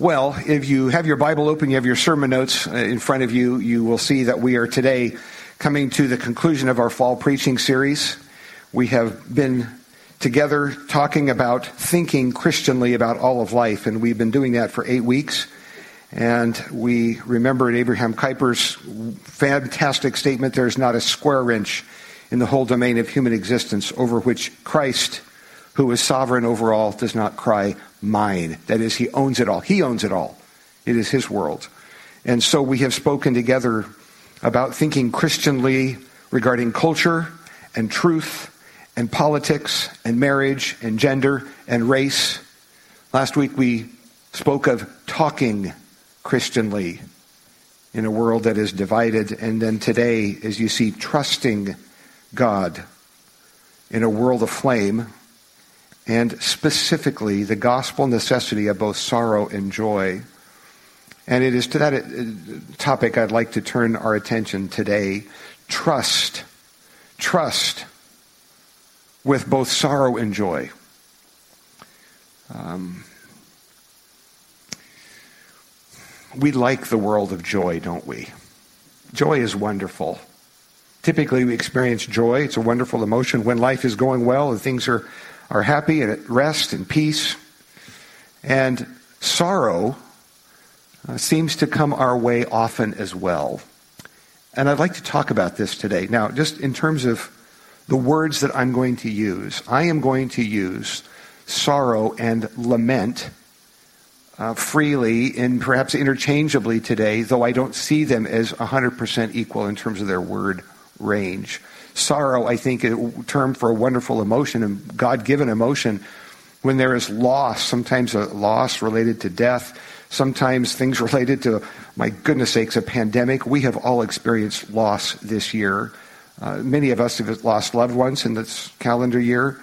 Well, if you have your Bible open, you have your sermon notes uh, in front of you, you will see that we are today coming to the conclusion of our fall preaching series. We have been together talking about thinking Christianly about all of life, and we've been doing that for eight weeks. And we remembered Abraham Kuyper's fantastic statement there's not a square inch in the whole domain of human existence over which Christ, who is sovereign over all, does not cry, mine. That is, he owns it all. He owns it all. It is his world. And so we have spoken together about thinking Christianly regarding culture and truth and politics and marriage and gender and race. Last week we spoke of talking Christianly in a world that is divided. And then today, as you see, trusting God in a world of flame and specifically the gospel necessity of both sorrow and joy. And it is to that uh, topic I'd like to turn our attention today. Trust. Trust with both sorrow and joy. Um, we like the world of joy, don't we? Joy is wonderful. Typically, we experience joy. It's a wonderful emotion when life is going well and things are are happy and at rest and peace. And sorrow uh, seems to come our way often as well. And I'd like to talk about this today. Now, just in terms of the words that I'm going to use, I am going to use sorrow and lament uh, freely and perhaps interchangeably today, though I don't see them as 100% equal in terms of their word range sorrow, I think, a term for a wonderful emotion, and God given emotion. When there is loss, sometimes a loss related to death, sometimes things related to, my goodness sakes, a pandemic. We have all experienced loss this year. Uh, many of us have lost loved ones in this calendar year.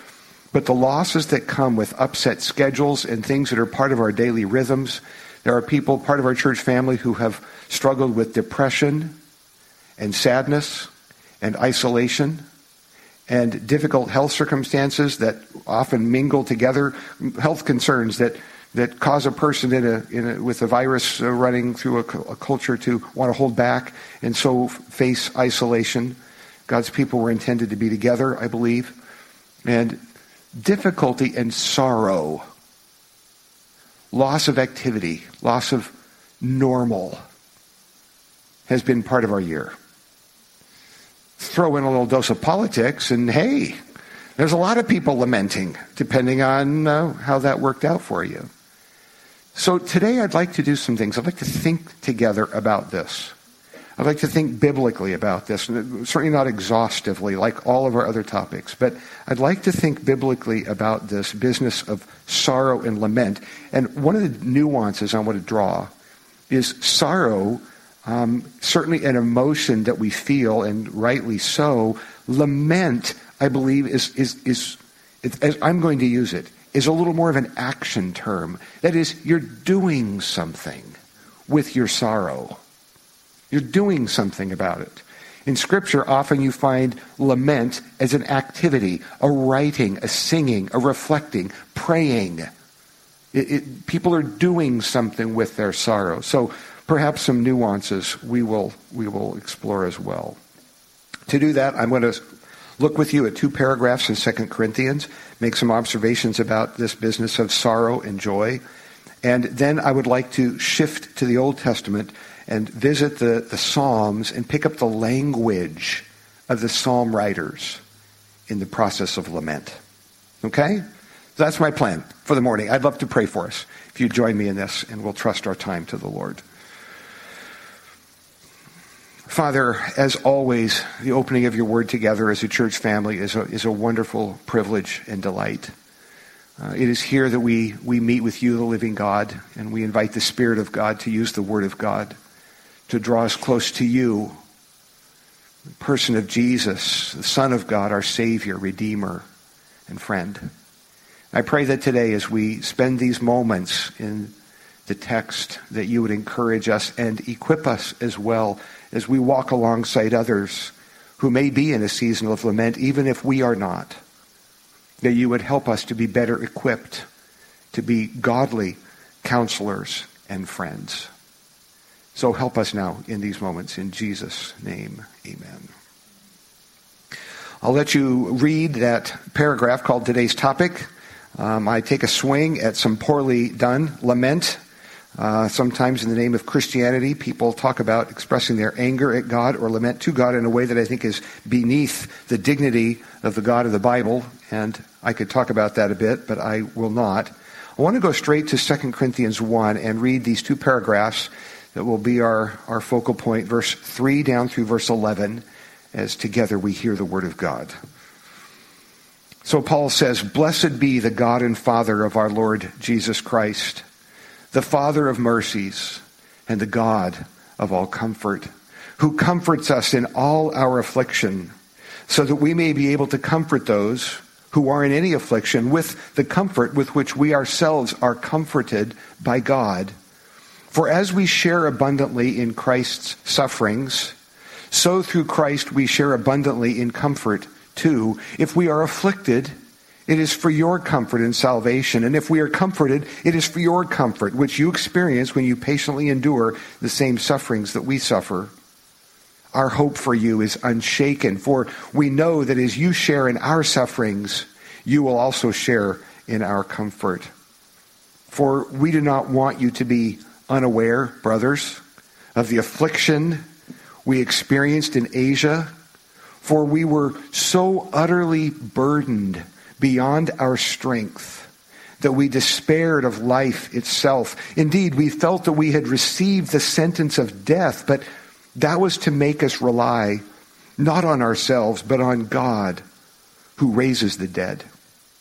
But the losses that come with upset schedules and things that are part of our daily rhythms, there are people, part of our church family, who have struggled with depression and sadness and isolation and difficult health circumstances that often mingle together, health concerns that, that cause a person in a, in a, with a virus uh, running through a, a culture to want to hold back and so face isolation. God's people were intended to be together, I believe. And difficulty and sorrow, loss of activity, loss of normal has been part of our year throw in a little dose of politics, and hey, there's a lot of people lamenting, depending on uh, how that worked out for you. So today I'd like to do some things. I'd like to think together about this. I'd like to think biblically about this, certainly not exhaustively like all of our other topics, but I'd like to think biblically about this business of sorrow and lament. And one of the nuances I want to draw is sorrow um, certainly an emotion that we feel, and rightly so. Lament, I believe, is, is, is, as I'm going to use it, is a little more of an action term. That is, you're doing something with your sorrow. You're doing something about it. In Scripture, often you find lament as an activity, a writing, a singing, a reflecting, praying. It, it, people are doing something with their sorrow. So perhaps some nuances we will, we will explore as well. To do that, I'm going to look with you at two paragraphs in 2 Corinthians, make some observations about this business of sorrow and joy. And then I would like to shift to the Old Testament and visit the, the Psalms and pick up the language of the psalm writers in the process of lament. Okay? That's my plan for the morning. I'd love to pray for us if you join me in this, and we'll trust our time to the Lord. Father, as always, the opening of your word together as a church family is a, is a wonderful privilege and delight. Uh, it is here that we, we meet with you, the living God, and we invite the Spirit of God to use the Word of God to draw us close to you, the person of Jesus, the Son of God, our Savior, Redeemer, and friend. I pray that today, as we spend these moments in the text, that you would encourage us and equip us as well as we walk alongside others who may be in a season of lament, even if we are not. That you would help us to be better equipped, to be godly counselors and friends. So help us now in these moments. In Jesus' name, amen. I'll let you read that paragraph called Today's Topic. Um, I take a swing at some poorly done lament. Uh, sometimes, in the name of Christianity, people talk about expressing their anger at God or lament to God in a way that I think is beneath the dignity of the God of the Bible. And I could talk about that a bit, but I will not. I want to go straight to 2 Corinthians 1 and read these two paragraphs that will be our, our focal point, verse 3 down through verse 11, as together we hear the word of God. So Paul says, Blessed be the God and Father of our Lord Jesus Christ, the Father of mercies and the God of all comfort, who comforts us in all our affliction, so that we may be able to comfort those who are in any affliction with the comfort with which we ourselves are comforted by God. For as we share abundantly in Christ's sufferings, so through Christ we share abundantly in comfort too. If we are afflicted, it is for your comfort and salvation. And if we are comforted, it is for your comfort, which you experience when you patiently endure the same sufferings that we suffer. Our hope for you is unshaken, for we know that as you share in our sufferings, you will also share in our comfort. For we do not want you to be unaware, brothers, of the affliction we experienced in Asia, for we were so utterly burdened beyond our strength that we despaired of life itself. Indeed, we felt that we had received the sentence of death, but that was to make us rely not on ourselves, but on God who raises the dead.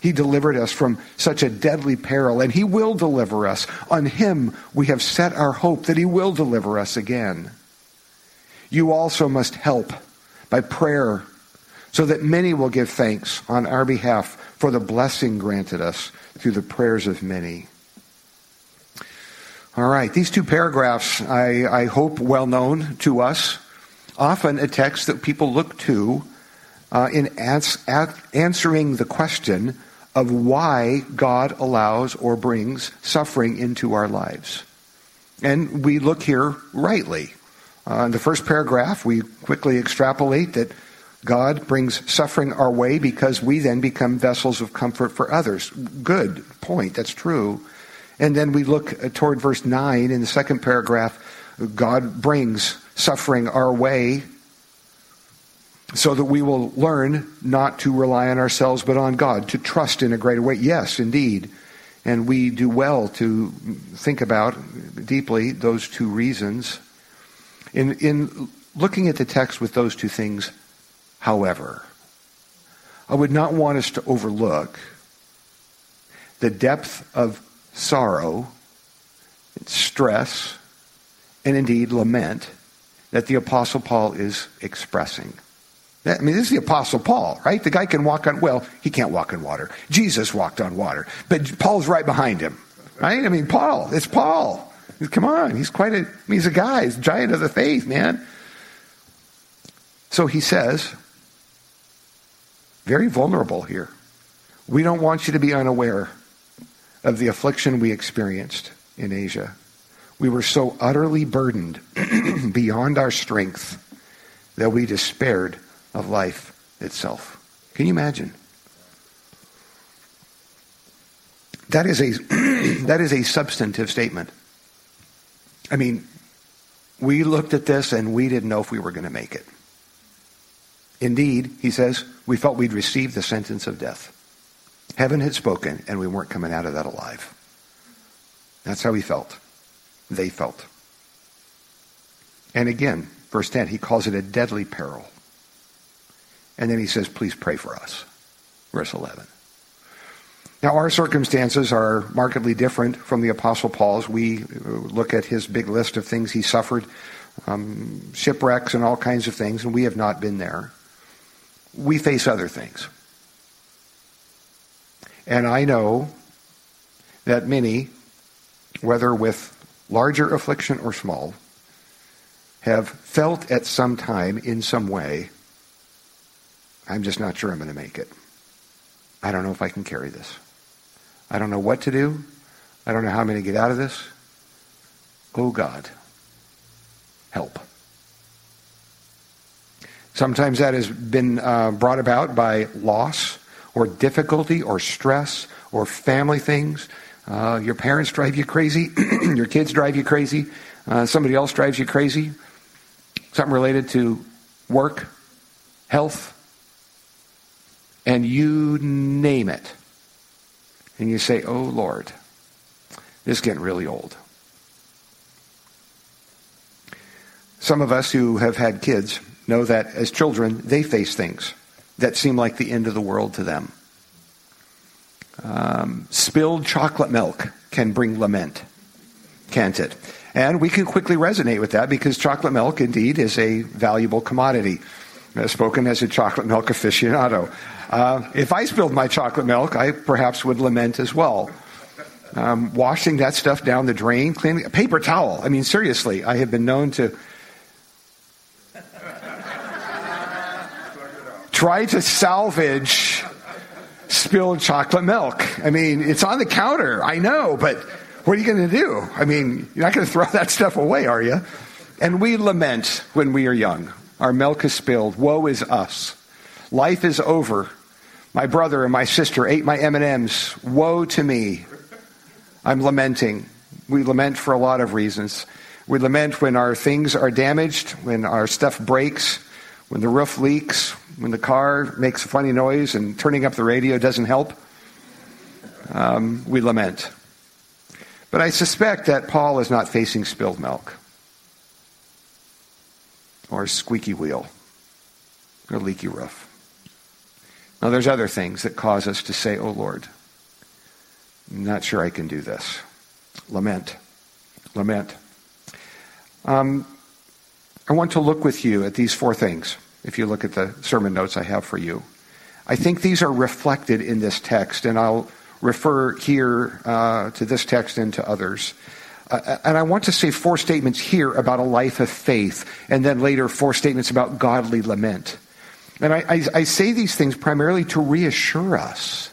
He delivered us from such a deadly peril, and He will deliver us. On Him we have set our hope that He will deliver us again. You also must help by prayer so that many will give thanks on our behalf for the blessing granted us through the prayers of many. All right, these two paragraphs, I, I hope well known to us, often a text that people look to uh, in ans- answering the question of why God allows or brings suffering into our lives. And we look here rightly. Uh, in the first paragraph, we quickly extrapolate that God brings suffering our way because we then become vessels of comfort for others. Good point. That's true. And then we look toward verse 9 in the second paragraph. God brings suffering our way so that we will learn not to rely on ourselves but on God, to trust in a greater way. Yes, indeed. And we do well to think about deeply those two reasons. In, in looking at the text with those two things, however, I would not want us to overlook the depth of sorrow, stress, and indeed lament that the Apostle Paul is expressing. I mean, this is the Apostle Paul, right? The guy can walk on, well, he can't walk on water. Jesus walked on water, but Paul's right behind him, right? I mean, Paul, it's Paul. Come on, he's quite a, he's a guy, he's a giant of the faith, man. So he says, very vulnerable here. We don't want you to be unaware of the affliction we experienced in Asia. We were so utterly burdened beyond our strength that we despaired of life itself. Can you imagine? That is a that is a substantive statement. I mean, we looked at this and we didn't know if we were going to make it. Indeed, he says, we felt we'd received the sentence of death. Heaven had spoken and we weren't coming out of that alive. That's how he felt. They felt. And again, verse 10, he calls it a deadly peril. And then he says, please pray for us. Verse 11. Now, our circumstances are markedly different from the Apostle Paul's. We look at his big list of things he suffered, um, shipwrecks and all kinds of things, and we have not been there. We face other things. And I know that many, whether with larger affliction or small, have felt at some time in some way I'm just not sure I'm going to make it. I don't know if I can carry this. I don't know what to do. I don't know how I'm going to get out of this. Oh God, help. Sometimes that has been uh, brought about by loss or difficulty or stress or family things. Uh, your parents drive you crazy. your kids drive you crazy. Uh, somebody else drives you crazy. Something related to work, health, and you name it. And you say, Oh Lord, this is getting really old. Some of us who have had kids know that as children, they face things that seem like the end of the world to them. Um, spilled chocolate milk can bring lament, can't it? And we can quickly resonate with that because chocolate milk indeed is a valuable commodity. Uh, spoken as a chocolate milk aficionado. Uh, if I spilled my chocolate milk, I perhaps would lament as well. Um, washing that stuff down the drain, cleaning a paper towel. I mean, seriously, I have been known to try to salvage spilled chocolate milk. I mean, it's on the counter, I know, but what are you going to do? I mean, you're not going to throw that stuff away, are you? And we lament when we are young. Our milk is spilled. Woe is us. Life is over. My brother and my sister ate my M&Ms. Woe to me. I'm lamenting. We lament for a lot of reasons. We lament when our things are damaged, when our stuff breaks, when the roof leaks, when the car makes a funny noise and turning up the radio doesn't help. Um, we lament. But I suspect that Paul is not facing spilled milk or a squeaky wheel or a leaky roof. Now, there's other things that cause us to say, Oh Lord, I'm not sure I can do this. Lament. Lament. Um, I want to look with you at these four things, if you look at the sermon notes I have for you. I think these are reflected in this text, and I'll refer here uh, to this text and to others. Uh, and I want to say four statements here about a life of faith, and then later four statements about godly lament. And I, I, I say these things primarily to reassure us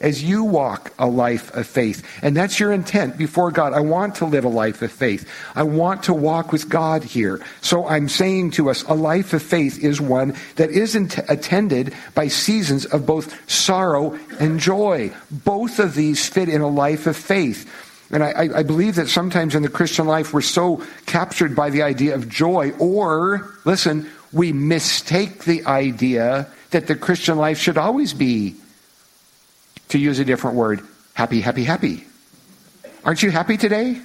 as you walk a life of faith. And that's your intent before God. I want to live a life of faith. I want to walk with God here. So I'm saying to us, a life of faith is one that isn't attended by seasons of both sorrow and joy. Both of these fit in a life of faith. And I, I, believe that sometimes in the Christian life we're so captured by the idea of joy, or, listen, we mistake the idea that the Christian life should always be, to use a different word, happy, happy, happy. Aren't you happy today?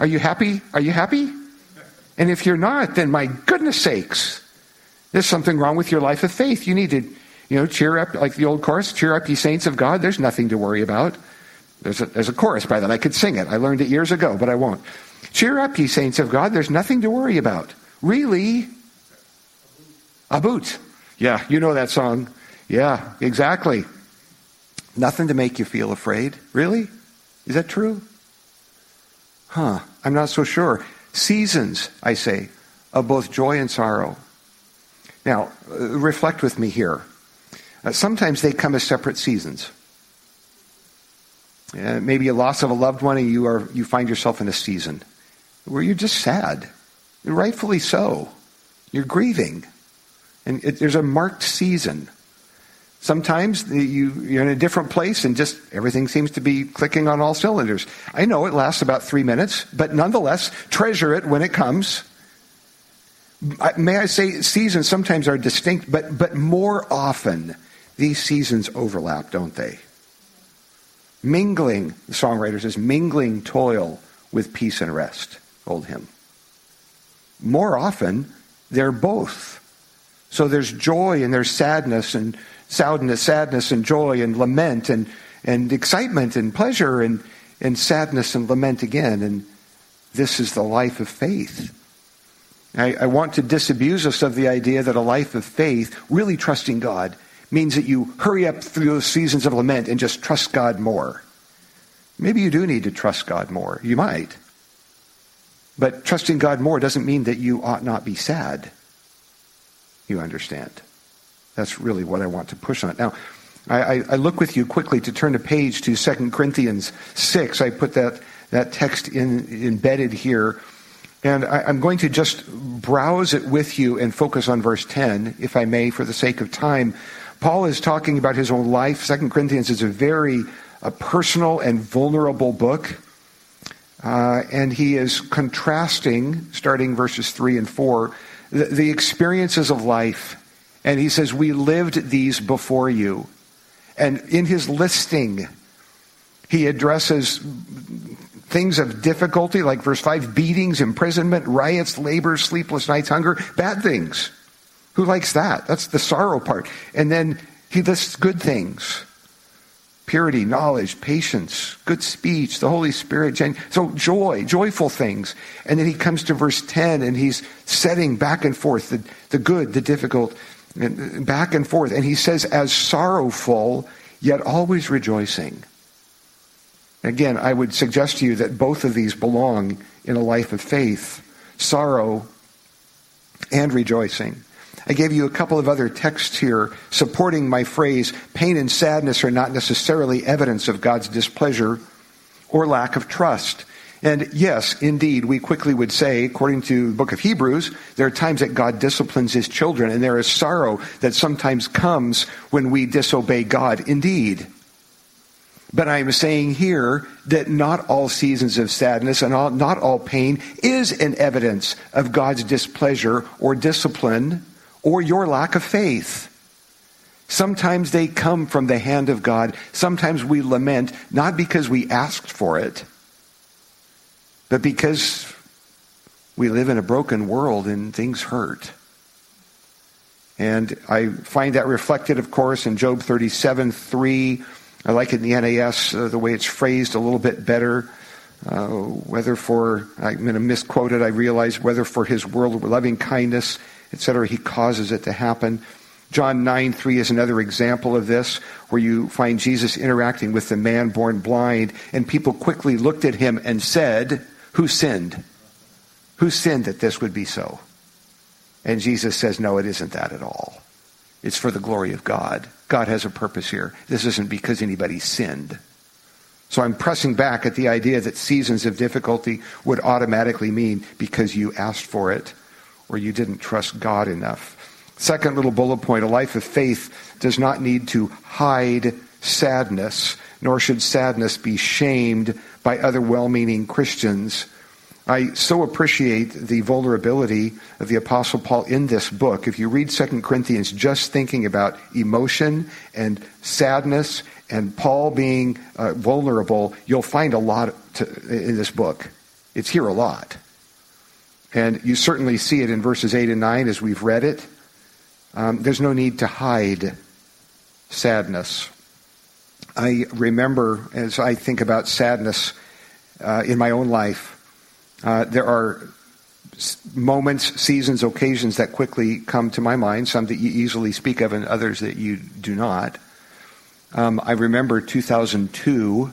Are you happy? Are you happy? And if you're not, then my goodness sakes, there's something wrong with your life of faith. You need to, you know, cheer up, like the old chorus, cheer up, ye saints of God. There's nothing to worry about. There's a, there's a chorus by that. I could sing it. I learned it years ago, but I won't. Cheer up, ye saints of God. There's nothing to worry about. Really? A boot. Yeah, you know that song. Yeah, exactly. Nothing to make you feel afraid. Really? Is that true? Huh, I'm not so sure. Seasons, I say, of both joy and sorrow. Now, uh, reflect with me here. Uh, sometimes they come as separate seasons. Uh, maybe a loss of a loved one, and you are you find yourself in a season where you're just sad, rightfully so. You're grieving. And it, there's a marked season. Sometimes you, you're in a different place and just everything seems to be clicking on all cylinders. I know it lasts about three minutes, but nonetheless, treasure it when it comes. May I say, seasons sometimes are distinct, but, but more often, these seasons overlap, don't they? Mingling, the songwriter says, mingling toil with peace and rest, old hymn. More often, they're both. So there's joy and there's sadness and sadness, sadness and joy and lament and, and excitement and pleasure and, and sadness and lament again. And this is the life of faith. I, I want to disabuse us of the idea that a life of faith, really trusting God, means that you hurry up through those seasons of lament and just trust God more. Maybe you do need to trust God more. You might. But trusting God more doesn't mean that you ought not be sad you understand. That's really what I want to push on. Now, I, I, look with you quickly to turn a page to 2 Corinthians 6. I put that that text in, embedded here. And I, am going to just browse it with you and focus on verse 10, if I may, for the sake of time. Paul is talking about his own life. Second Corinthians is a very uh, personal and vulnerable book. Uh, and he is contrasting, starting verses 3 and 4, the, the experiences of life. And he says, We lived these before you. And in his listing, he addresses things of difficulty, like verse 5 beatings, imprisonment, riots, labor, sleepless nights, hunger, bad things. Who likes that? That's the sorrow part. And then he lists good things purity, knowledge, patience, good speech, the Holy Spirit. So joy, joyful things. And then he comes to verse 10 and he's setting back and forth the, the good, the difficult, and back and forth. And he says, as sorrowful, yet always rejoicing. Again, I would suggest to you that both of these belong in a life of faith sorrow and rejoicing. I gave you a couple of other texts here supporting my phrase pain and sadness are not necessarily evidence of God's displeasure or lack of trust. And yes, indeed, we quickly would say, according to the book of Hebrews, there are times that God disciplines his children, and there is sorrow that sometimes comes when we disobey God, indeed. But I am saying here that not all seasons of sadness and all, not all pain is an evidence of God's displeasure or discipline or your lack of faith. Sometimes they come from the hand of God. Sometimes we lament not because we asked for it, but because we live in a broken world and things hurt. And I find that reflected, of course, in Job 37 3. I like it in the NAS, uh, the way it's phrased a little bit better. Uh, whether for, I'm going to misquote it, I realize, whether for his world loving kindness, etc., he causes it to happen. John 9 3 is another example of this, where you find Jesus interacting with the man born blind, and people quickly looked at him and said, Who sinned? Who sinned that this would be so? And Jesus says, No, it isn't that at all. It's for the glory of God. God has a purpose here. This isn't because anybody sinned. So I'm pressing back at the idea that seasons of difficulty would automatically mean because you asked for it or you didn't trust God enough. Second little bullet point a life of faith does not need to hide sadness, nor should sadness be shamed by other well meaning Christians. I so appreciate the vulnerability of the Apostle Paul in this book. If you read 2 Corinthians just thinking about emotion and sadness and Paul being uh, vulnerable, you'll find a lot to, in this book. It's here a lot. And you certainly see it in verses 8 and 9 as we've read it. Um, there's no need to hide sadness. I remember as I think about sadness uh, in my own life, uh, there are moments, seasons, occasions that quickly come to my mind, some that you easily speak of and others that you do not. Um, I remember 2002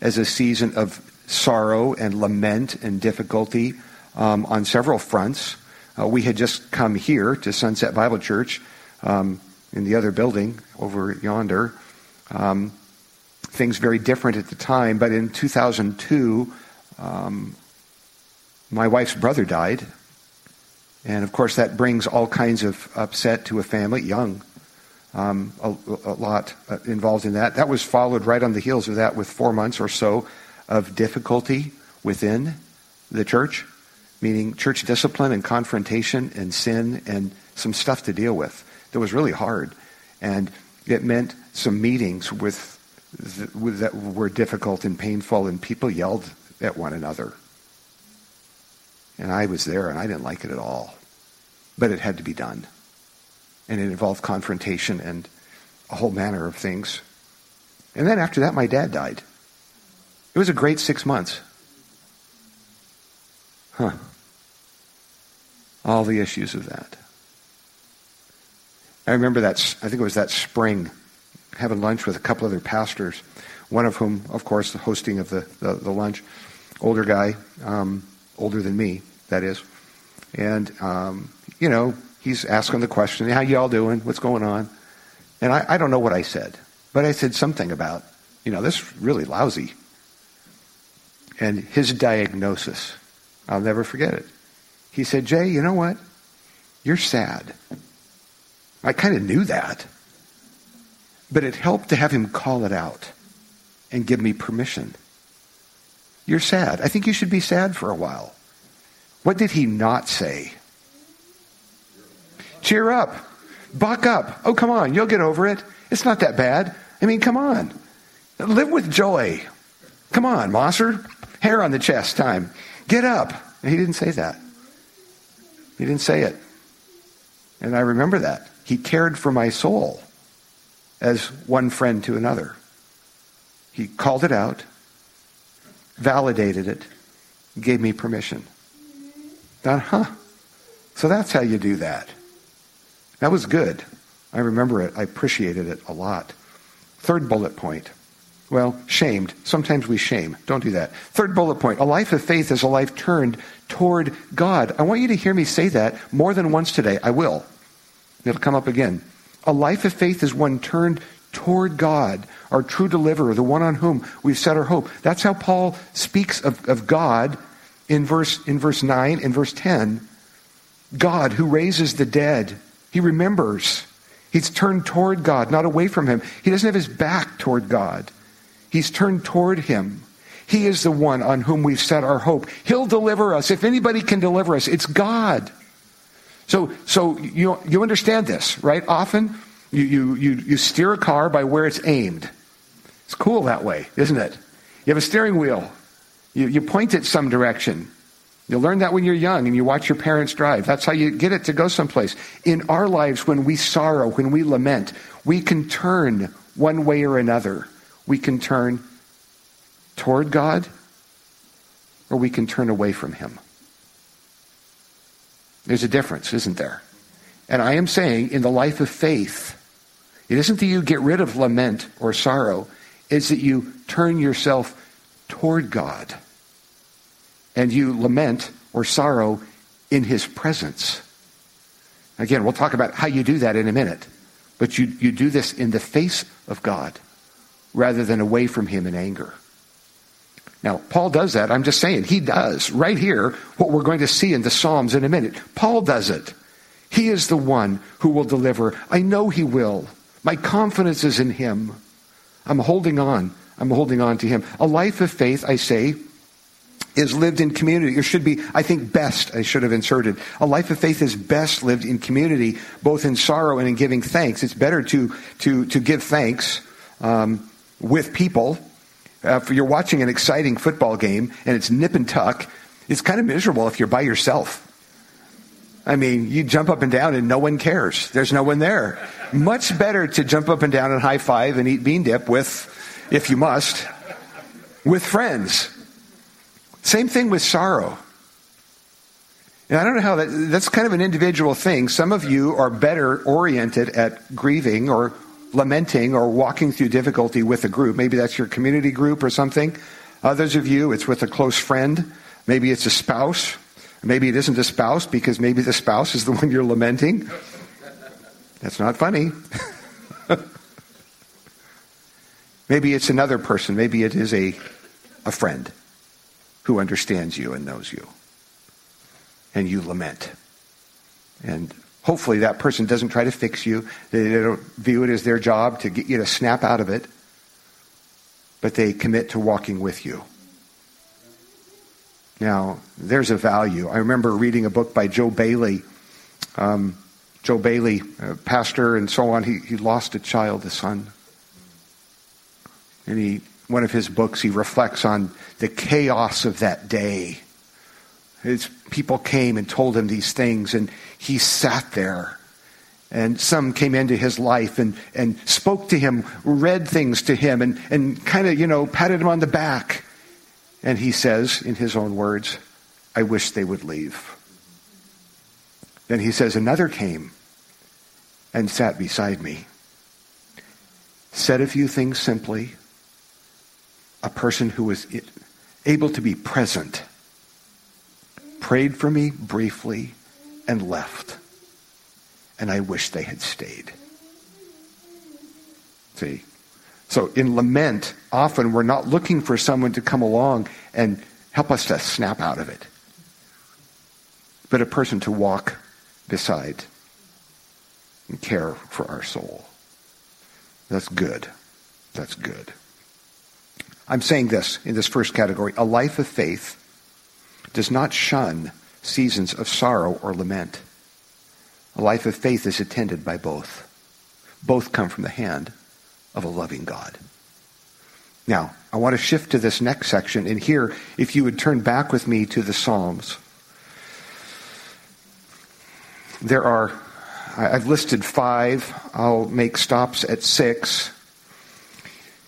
as a season of sorrow and lament and difficulty um, on several fronts. Uh, we had just come here to Sunset Bible Church um, in the other building over yonder. Um, things very different at the time, but in 2002, um, my wife's brother died. And of course, that brings all kinds of upset to a family, young. Um, a, a, lot uh, involved in that. That was followed right on the heels of that with four months or so of difficulty within the church meaning church discipline and confrontation and sin and some stuff to deal with that was really hard. And it meant some meetings with that were difficult and painful, and people yelled at one another. And I was there, and I didn't like it at all. But it had to be done. And it involved confrontation and a whole manner of things. And then after that, my dad died. It was a great six months. Huh all the issues of that. I remember that, I think it was that spring, having lunch with a couple other pastors, one of whom, of course, the hosting of the, the, the lunch, older guy, um, older than me, that is. And, um, you know, he's asking the question, how y'all doing? What's going on? And I, I don't know what I said, but I said something about, you know, this is really lousy. And his diagnosis, I'll never forget it. He said, Jay, you know what? You're sad. I kind of knew that. But it helped to have him call it out and give me permission. You're sad. I think you should be sad for a while. What did he not say? Cheer up. Buck up. Oh, come on. You'll get over it. It's not that bad. I mean, come on. Live with joy. Come on, Mosser. Hair on the chest time. Get up. He didn't say that. He didn't say it. And I remember that. He cared for my soul as one friend to another. He called it out, validated it, gave me permission. Uh huh. So that's how you do that. That was good. I remember it. I appreciated it a lot. Third bullet point. Well, shamed. Sometimes we shame. Don't do that. Third bullet point. A life of faith is a life turned toward God. I want you to hear me say that more than once today. I will. It'll come up again. A life of faith is one turned toward God, our true deliverer, the one on whom we've set our hope. That's how Paul speaks of, of God in verse, in verse 9 and verse 10. God who raises the dead. He remembers. He's turned toward God, not away from him. He doesn't have his back toward God. He's turned toward him. He is the one on whom we've set our hope. He'll deliver us. If anybody can deliver us, it's God. So, so you, you understand this, right? Often you, you, you, you steer a car by where it's aimed. It's cool that way, isn't it? You have a steering wheel. You, you point it some direction. You learn that when you're young and you watch your parents drive. That's how you get it to go someplace. In our lives, when we sorrow, when we lament, we can turn one way or another. We can turn toward God or we can turn away from Him. There's a difference, isn't there? And I am saying in the life of faith, it isn't that you get rid of lament or sorrow, it's that you turn yourself toward God and you lament or sorrow in his presence. Again, we'll talk about how you do that in a minute. But you, you do this in the face of God rather than away from him in anger. Now, Paul does that. I'm just saying, he does. Right here, what we're going to see in the Psalms in a minute. Paul does it. He is the one who will deliver. I know he will. My confidence is in him. I'm holding on. I'm holding on to him. A life of faith, I say, is lived in community, or should be, I think, best, I should have inserted. A life of faith is best lived in community, both in sorrow and in giving thanks. It's better to, to, to give thanks um, with people uh, if you're watching an exciting football game and it's nip and tuck, it's kind of miserable if you're by yourself. I mean, you jump up and down and no one cares. There's no one there. Much better to jump up and down and high five and eat bean dip with, if you must, with friends. Same thing with sorrow. And I don't know how that, that's kind of an individual thing. Some of you are better oriented at grieving or lamenting or walking through difficulty with a group. Maybe that's your community group or something. Others of you, it's with a close friend. Maybe it's a spouse. Maybe it isn't a spouse because maybe the spouse is the one you're lamenting. That's not funny. maybe it's another person. Maybe it is a, a friend who understands you and knows you. And you lament. And Hopefully, that person doesn't try to fix you. They don't view it as their job to get you to snap out of it, but they commit to walking with you. Now, there's a value. I remember reading a book by Joe Bayly. Um, Joe Bayly, pastor and so on, he, he lost a child, a son. And he, one of his books, he reflects on the chaos of that day his people came and told him these things, and he sat there. And some came into his life and, and spoke to him, read things to him, and, and kind of, you know, patted him on the back. And he says, in his own words, I wish they would leave. Then he says, Another came and sat beside me, said a few things simply, a person who was able to be present prayed for me briefly, and left. And I wish they had stayed. See, So in lament, often we're not looking for someone to come along and help us to snap out of it, but a person to walk beside and care for our soul. That's good. That's good. I'm saying this in this first category. A life of faith does not shun seasons of sorrow or lament. A life of faith is attended by both. Both come from the hand of a loving God. Now, I want to shift to this next section, and here, if you would turn back with me to the Psalms. There are, I've listed five. I'll make stops at six.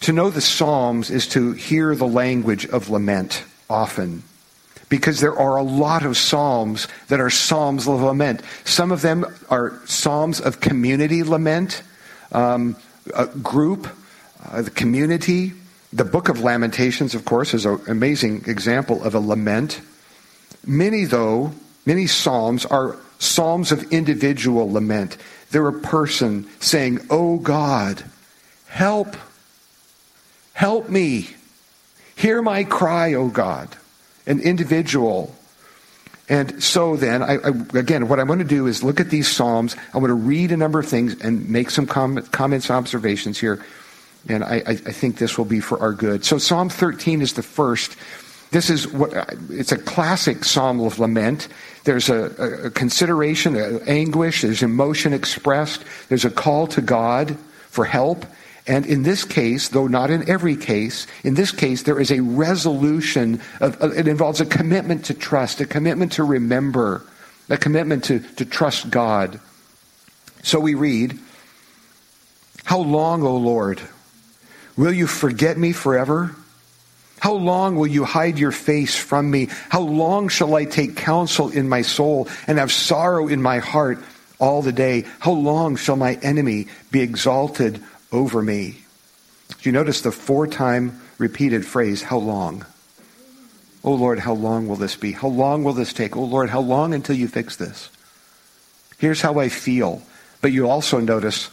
To know the Psalms is to hear the language of lament often because there are a lot of psalms that are psalms of lament. Some of them are psalms of community lament, um, a group, uh, the community. The book of Lamentations, of course, is an amazing example of a lament. Many, though, many psalms are psalms of individual lament. They're a person saying, Oh God, help, help me. Hear my cry, O God an individual. And so then, I, I, again, what I want to do is look at these Psalms. I want to read a number of things and make some com- comments, observations here. And I, I, think this will be for our good. So Psalm 13 is the first. This is what, uh, it's a classic Psalm of lament. There's a, a consideration, a anguish, there's emotion expressed, there's a call to God for help. And in this case, though not in every case, in this case, there is a resolution of, it involves a commitment to trust, a commitment to remember, a commitment to, to trust God. So we read, How long, O Lord, will you forget me forever? How long will you hide your face from me? How long shall I take counsel in my soul and have sorrow in my heart all the day? How long shall my enemy be exalted over me. Do you notice the four time repeated phrase, how long? Oh Lord, how long will this be? How long will this take? Oh Lord, how long until you fix this? Here's how I feel. But you also notice,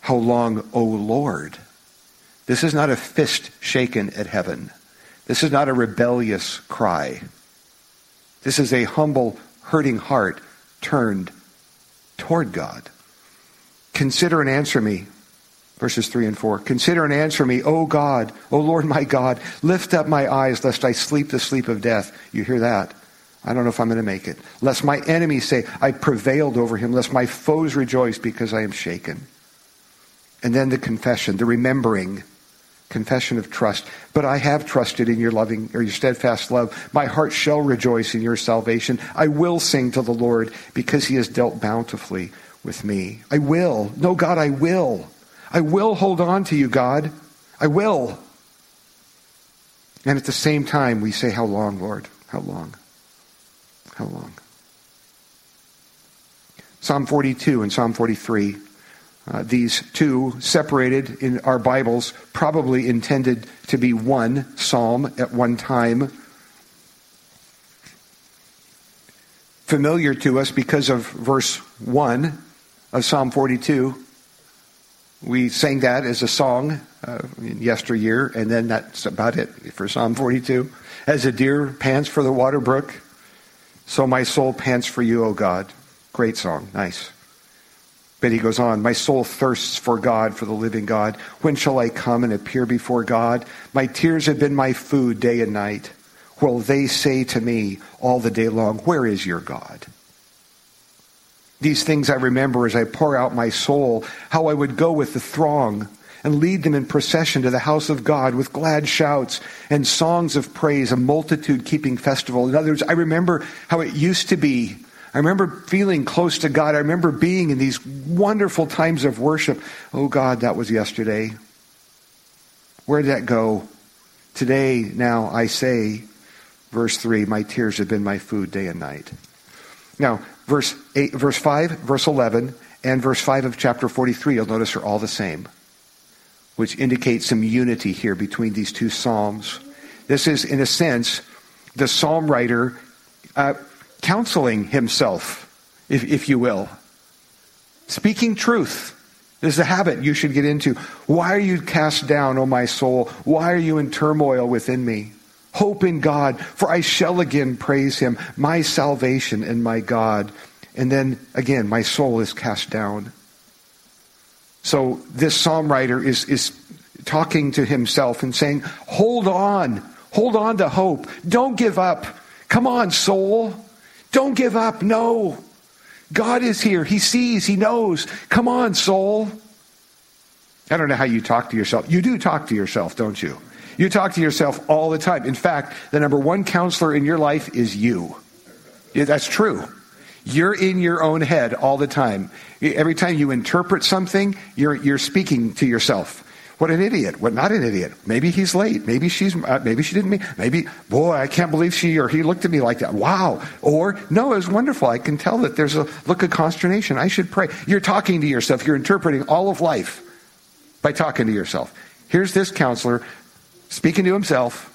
how long, oh Lord? This is not a fist shaken at heaven. This is not a rebellious cry. This is a humble, hurting heart turned toward God. Consider and answer me, verses 3 and 4. Consider and answer me, O God, O Lord my God. Lift up my eyes, lest I sleep the sleep of death. You hear that? I don't know if I'm going to make it. Lest my enemies say, I prevailed over him. Lest my foes rejoice because I am shaken. And then the confession, the remembering, confession of trust. But I have trusted in your loving or your steadfast love. My heart shall rejoice in your salvation. I will sing to the Lord because he has dealt bountifully with me. I will. No, God, I will. I will hold on to you, God. I will. And at the same time, we say, How long, Lord? How long? How long? Psalm 42 and Psalm 43. Uh, these two, separated in our Bibles, probably intended to be one psalm at one time. Familiar to us because of verse 1 of Psalm 42 we sang that as a song uh, yesteryear, and then that's about it for Psalm 42. As a deer pants for the water brook, so my soul pants for you, O God. Great song, nice. But he goes on, My soul thirsts for God, for the living God. When shall I come and appear before God? My tears have been my food day and night. Will they say to me all the day long, Where is your God? These things I remember as I pour out my soul, how I would go with the throng and lead them in procession to the house of God with glad shouts and songs of praise, a multitude keeping festival. In other words, I remember how it used to be. I remember feeling close to God. I remember being in these wonderful times of worship. Oh God, that was yesterday. Where did that go? Today, now I say, verse 3, my tears have been my food day and night. Now, verse, eight, verse 5, verse 11, and verse 5 of chapter 43, you'll notice are all the same, which indicates some unity here between these two psalms. This is, in a sense, the psalm writer uh, counseling himself, if, if you will, speaking truth This is a habit you should get into. Why are you cast down, O my soul? Why are you in turmoil within me? Hope in God, for I shall again praise him, my salvation and my God. And then again, my soul is cast down. So this psalm writer is, is talking to himself and saying, Hold on, hold on to hope. Don't give up. Come on, soul. Don't give up. No. God is here. He sees, He knows. Come on, soul. I don't know how you talk to yourself. You do talk to yourself, don't you? You talk to yourself all the time. In fact, the number one counselor in your life is you. Yeah, that's true. You're in your own head all the time. Every time you interpret something, you're, you're speaking to yourself. What an idiot. What not an idiot. Maybe he's late. Maybe she's, uh, maybe she didn't mean, maybe, boy, I can't believe she or he looked at me like that. Wow. Or, no, it was wonderful. I can tell that there's a look of consternation. I should pray. You're talking to yourself. You're interpreting all of life by talking to yourself. Here's this counselor speaking to himself,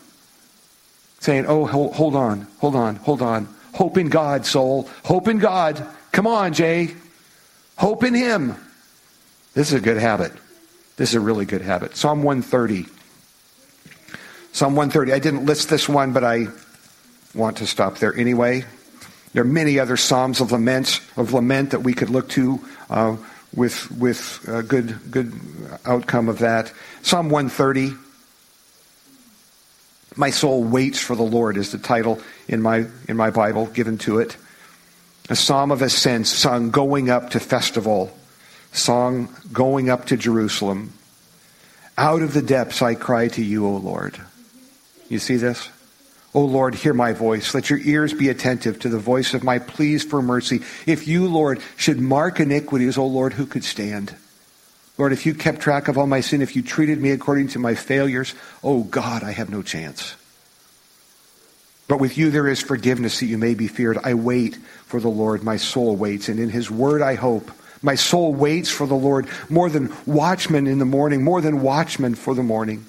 saying, Oh, hold, on, hold on, hold on. Hope in God, soul. Hope in God. Come on, Jay. Hope in Him. This is a good habit. This is a really good habit. Psalm 130. Psalm 130. I didn't list this one, but I want to stop there anyway. There are many other psalms of lament, of lament that we could look to uh, with with a good good outcome of that. Psalm 130. My soul waits for the Lord is the title in my in my Bible given to it. A psalm of ascent sung going up to festival, song going up to Jerusalem. Out of the depths I cry to you, O Lord. You see this? O Lord, hear my voice. Let your ears be attentive to the voice of my pleas for mercy. If you, Lord, should mark iniquities, O Lord, who could stand? Lord, if you kept track of all my sin, if you treated me according to my failures, oh God, I have no chance. But with you there is forgiveness that you may be feared. I wait for the Lord. My soul waits, and in his word I hope. My soul waits for the Lord more than watchmen in the morning, more than watchmen for the morning.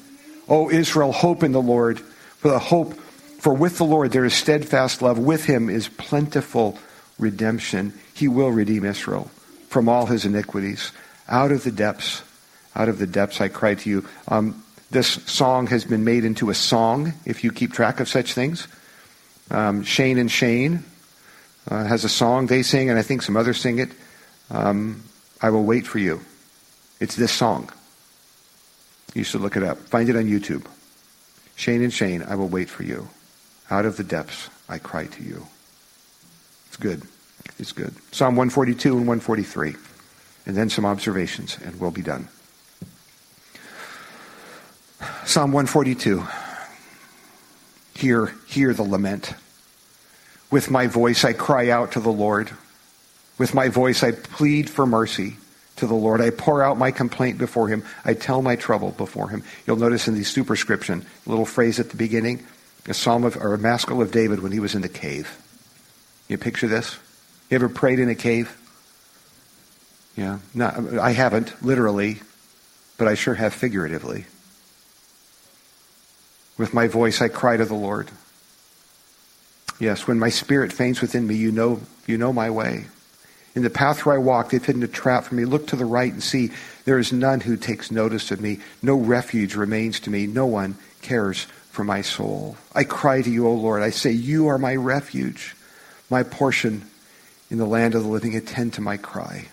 O Israel, hope in the Lord. For the hope, for with the Lord there is steadfast love. With him is plentiful redemption. He will redeem Israel from all his iniquities. Out of the depths, out of the depths I cry to you. Um, this song has been made into a song, if you keep track of such things. Um, Shane and Shane uh, has a song they sing, and I think some others sing it. Um, I will wait for you. It's this song. You should look it up. Find it on YouTube. Shane and Shane, I will wait for you. Out of the depths, I cry to you. It's good. It's good. Psalm 142 and 143 and then some observations, and we'll be done. Psalm 142. Hear, hear the lament. With my voice I cry out to the Lord. With my voice I plead for mercy to the Lord. I pour out my complaint before him. I tell my trouble before him. You'll notice in the superscription, a little phrase at the beginning, a psalm of, or a maskil of David when he was in the cave. You picture this? You ever prayed in a cave? Yeah, no, I haven't literally, but I sure have figuratively. With my voice, I cry to the Lord. Yes, when my spirit faints within me, you know, you know my way. In the path where I walk, they've hidden a trap for me. Look to the right and see there is none who takes notice of me. No refuge remains to me. No one cares for my soul. I cry to you, O Lord. I say, You are my refuge, my portion in the land of the living. Attend to my cry.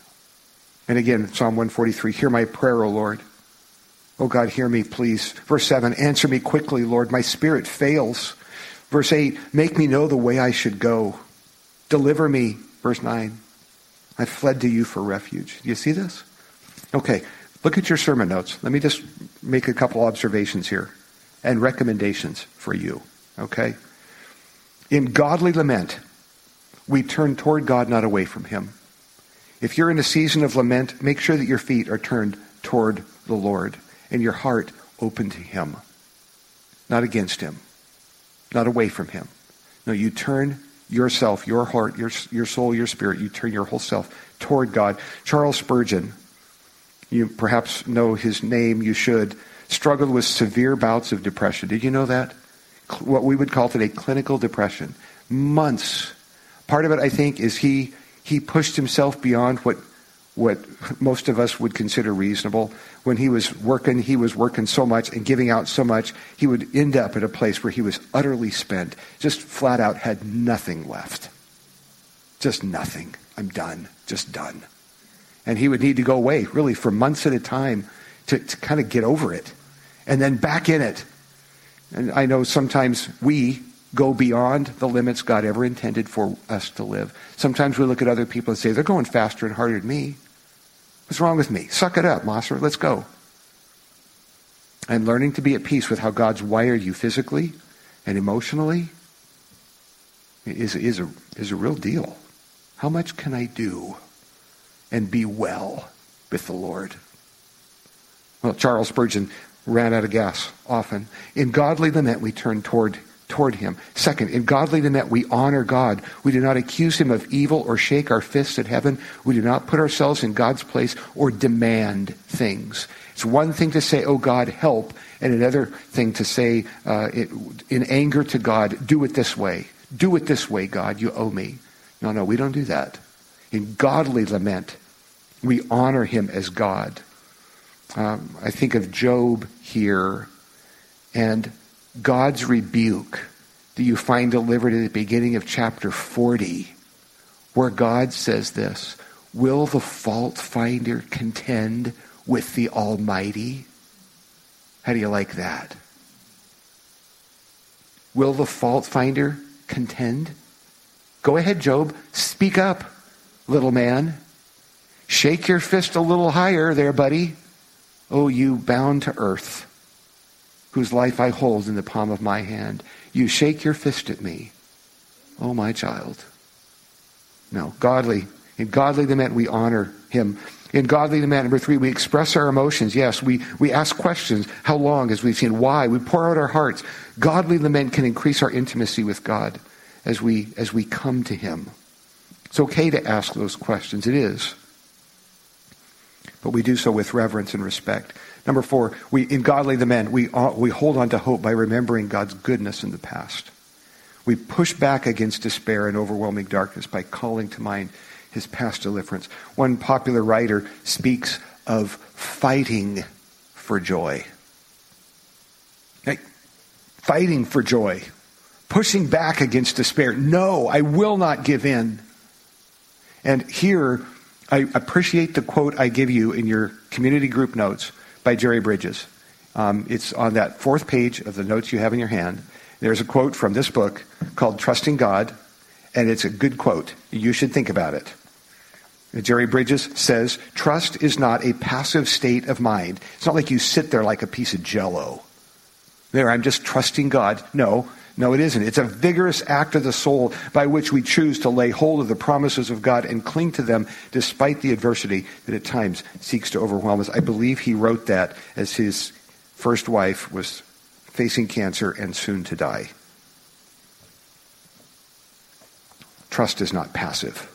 And again, Psalm 143, hear my prayer, O Lord. Oh God, hear me, please. Verse 7, answer me quickly, Lord. My spirit fails. Verse 8, make me know the way I should go. Deliver me. Verse 9, I fled to you for refuge. Do you see this? Okay, look at your sermon notes. Let me just make a couple observations here and recommendations for you. Okay? In godly lament, we turn toward God, not away from him. If you're in a season of lament, make sure that your feet are turned toward the Lord and your heart open to Him, not against Him, not away from Him. No, you turn yourself, your heart, your, your soul, your spirit, you turn your whole self toward God. Charles Spurgeon, you perhaps know his name, you should, struggled with severe bouts of depression. Did you know that? What we would call today clinical depression. Months. Part of it, I think, is he he pushed himself beyond what, what most of us would consider reasonable. When he was working, he was working so much and giving out so much, he would end up at a place where he was utterly spent, just flat out had nothing left. Just nothing. I'm done. Just done. And he would need to go away, really, for months at a time to, to kind of get over it. And then back in it. And I know sometimes we go beyond the limits God ever intended for us to live. Sometimes we look at other people and say, they're going faster and harder than me. What's wrong with me? Suck it up, Mosser. Let's go. And learning to be at peace with how God's wired you physically and emotionally is, is, a, is a real deal. How much can I do and be well with the Lord? Well, Charles Spurgeon ran out of gas often. In godly lament, we turn toward toward him. Second, in godly lament, we honor God. We do not accuse him of evil or shake our fists at heaven. We do not put ourselves in God's place or demand things. It's one thing to say, oh God, help, and another thing to say uh, it, in anger to God, do it this way. Do it this way, God, you owe me. No, no, we don't do that. In godly lament, we honor him as God. Um, I think of Job here, and God's rebuke that you find delivered at the beginning of chapter 40, where God says this Will the fault finder contend with the Almighty? How do you like that? Will the fault finder contend? Go ahead, Job. Speak up, little man. Shake your fist a little higher there, buddy. Oh, you bound to earth whose life I hold in the palm of my hand. You shake your fist at me. Oh, my child. No, godly. In godly lament, we honor him. In godly lament, number three, we express our emotions. Yes, we, we ask questions. How long, as we've seen? Why? We pour out our hearts. Godly lament can increase our intimacy with God as we, as we come to him. It's okay to ask those questions. It is. But we do so with reverence and respect. Number four, we, in godly the Men, we, uh, we hold on to hope by remembering God's goodness in the past. We push back against despair and overwhelming darkness by calling to mind his past deliverance. One popular writer speaks of fighting for joy. Like, fighting for joy. Pushing back against despair. No, I will not give in. And here, I appreciate the quote I give you in your community group notes by Jerry Bridges. Um, it's on that fourth page of the notes you have in your hand. There's a quote from this book called Trusting God, and it's a good quote. You should think about it. Jerry Bridges says, Trust is not a passive state of mind. It's not like you sit there like a piece of jello. There, I'm just trusting God. No, no, it isn't. It's a vigorous act of the soul by which we choose to lay hold of the promises of God and cling to them despite the adversity that at times seeks to overwhelm us. I believe he wrote that as his first wife was facing cancer and soon to die. Trust is not passive,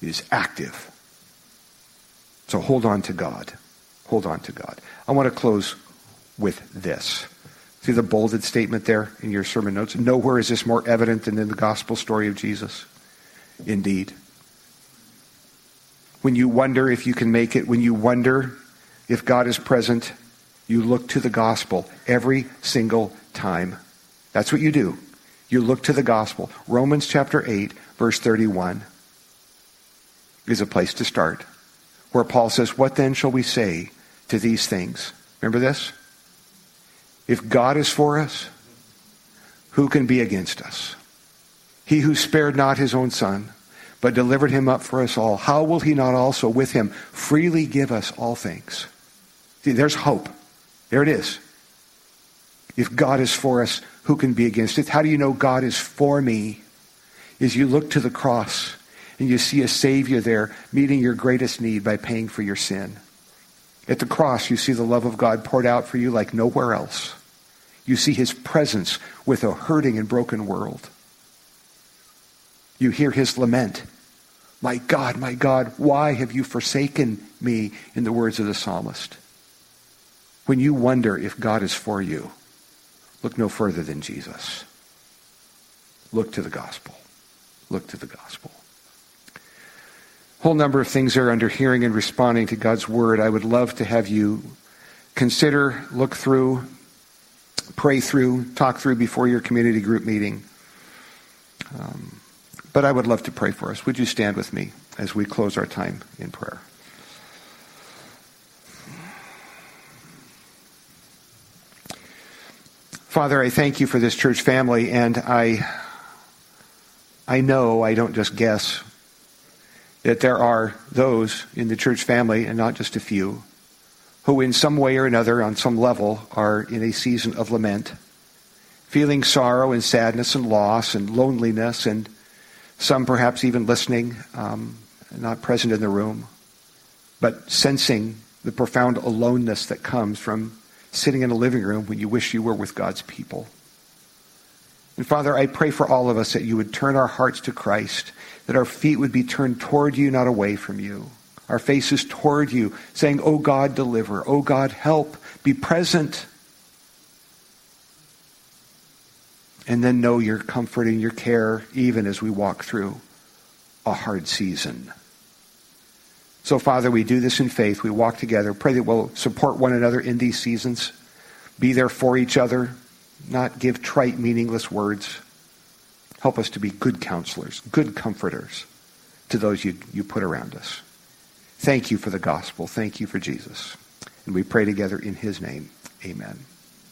it is active. So hold on to God. Hold on to God. I want to close with this. See the bolded statement there in your sermon notes? Nowhere is this more evident than in the gospel story of Jesus. Indeed. When you wonder if you can make it, when you wonder if God is present, you look to the gospel every single time. That's what you do. You look to the gospel. Romans chapter 8, verse 31 is a place to start, where Paul says, What then shall we say to these things? Remember this? If God is for us, who can be against us? He who spared not his own son, but delivered him up for us all, how will he not also with him freely give us all things? See, there's hope. There it is. If God is for us, who can be against it? How do you know God is for me? Is you look to the cross and you see a Savior there meeting your greatest need by paying for your sin. At the cross, you see the love of God poured out for you like nowhere else. You see his presence with a hurting and broken world. You hear his lament. My God, my God, why have you forsaken me? In the words of the psalmist. When you wonder if God is for you, look no further than Jesus. Look to the gospel. Look to the gospel. Whole number of things there under hearing and responding to God's word. I would love to have you consider, look through, pray through, talk through before your community group meeting. Um, but I would love to pray for us. Would you stand with me as we close our time in prayer? Father, I thank you for this church family, and I, I know, I don't just guess, that there are those in the church family, and not just a few, who in some way or another, on some level, are in a season of lament, feeling sorrow and sadness and loss and loneliness, and some perhaps even listening, um, not present in the room, but sensing the profound aloneness that comes from sitting in a living room when you wish you were with God's people. And Father, I pray for all of us that you would turn our hearts to Christ, that our feet would be turned toward you, not away from you. Our faces toward you, saying, Oh God, deliver. Oh God, help. Be present. And then know your comfort and your care even as we walk through a hard season. So, Father, we do this in faith. We walk together. Pray that we'll support one another in these seasons, be there for each other, not give trite, meaningless words. Help us to be good counselors, good comforters to those you, you put around us. Thank you for the gospel. Thank you for Jesus. And we pray together in his name. Amen.